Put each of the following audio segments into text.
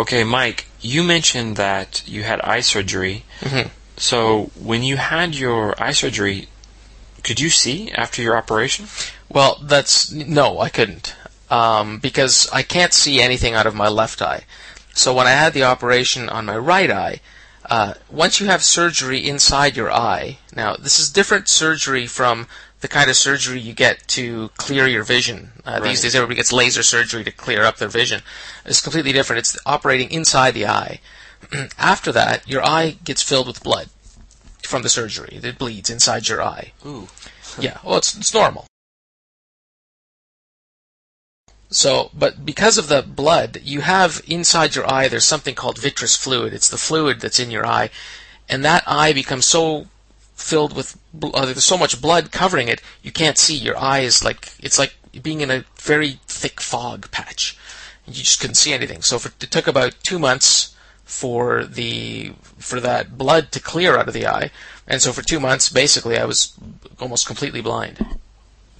Okay, Mike, you mentioned that you had eye surgery. Mhm. So when you had your eye surgery, could you see after your operation? Well, that's no, I couldn't, um, because I can't see anything out of my left eye. So when I had the operation on my right eye, uh, once you have surgery inside your eye, now this is different surgery from the kind of surgery you get to clear your vision. Uh, Right. These days, everybody gets laser surgery to clear up their vision. It's completely different. It's operating inside the eye. After that, your eye gets filled with blood from the surgery. It bleeds inside your eye. Ooh. Yeah, well, it's, it's normal. So, but because of the blood, you have inside your eye, there's something called vitreous fluid. It's the fluid that's in your eye. And that eye becomes so filled with, uh, there's so much blood covering it, you can't see. Your eye is like, it's like being in a very thick fog patch. You just couldn't see anything. So for, it took about two months for the, for that blood to clear out of the eye. And so for two months, basically, I was almost completely blind.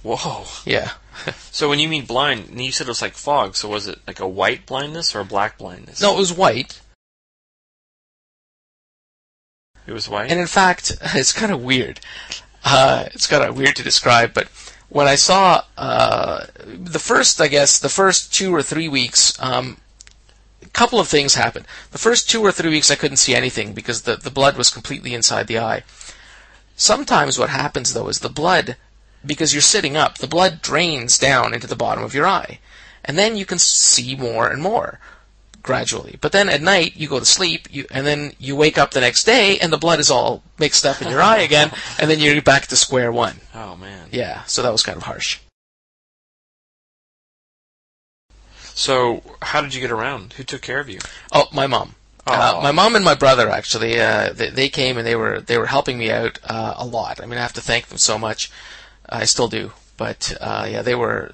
Whoa. Yeah. So when you mean blind, you said it was like fog, so was it like a white blindness or a black blindness? No, it was white. It was white? And in fact, it's kind of weird. Uh, it's kind of weird to describe, but when I saw uh, the first, I guess, the first two or three weeks, um, a couple of things happened. The first two or three weeks, I couldn't see anything because the, the blood was completely inside the eye. Sometimes what happens, though, is the blood, because you're sitting up, the blood drains down into the bottom of your eye. And then you can see more and more gradually. But then at night you go to sleep, you, and then you wake up the next day, and the blood is all mixed up in your eye again, and then you're back to square one. oh man. Yeah, so that was kind of harsh. So how did you get around? Who took care of you? Oh, my mom. Uh, my mom and my brother actually, uh, they, they came and they were they were helping me out uh, a lot. I mean, I have to thank them so much. I still do, but uh, yeah, they were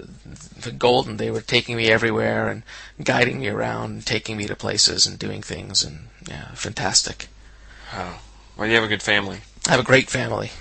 the golden. They were taking me everywhere and guiding me around, and taking me to places and doing things, and yeah, fantastic. Oh. Well, you have a good family. I have a great family.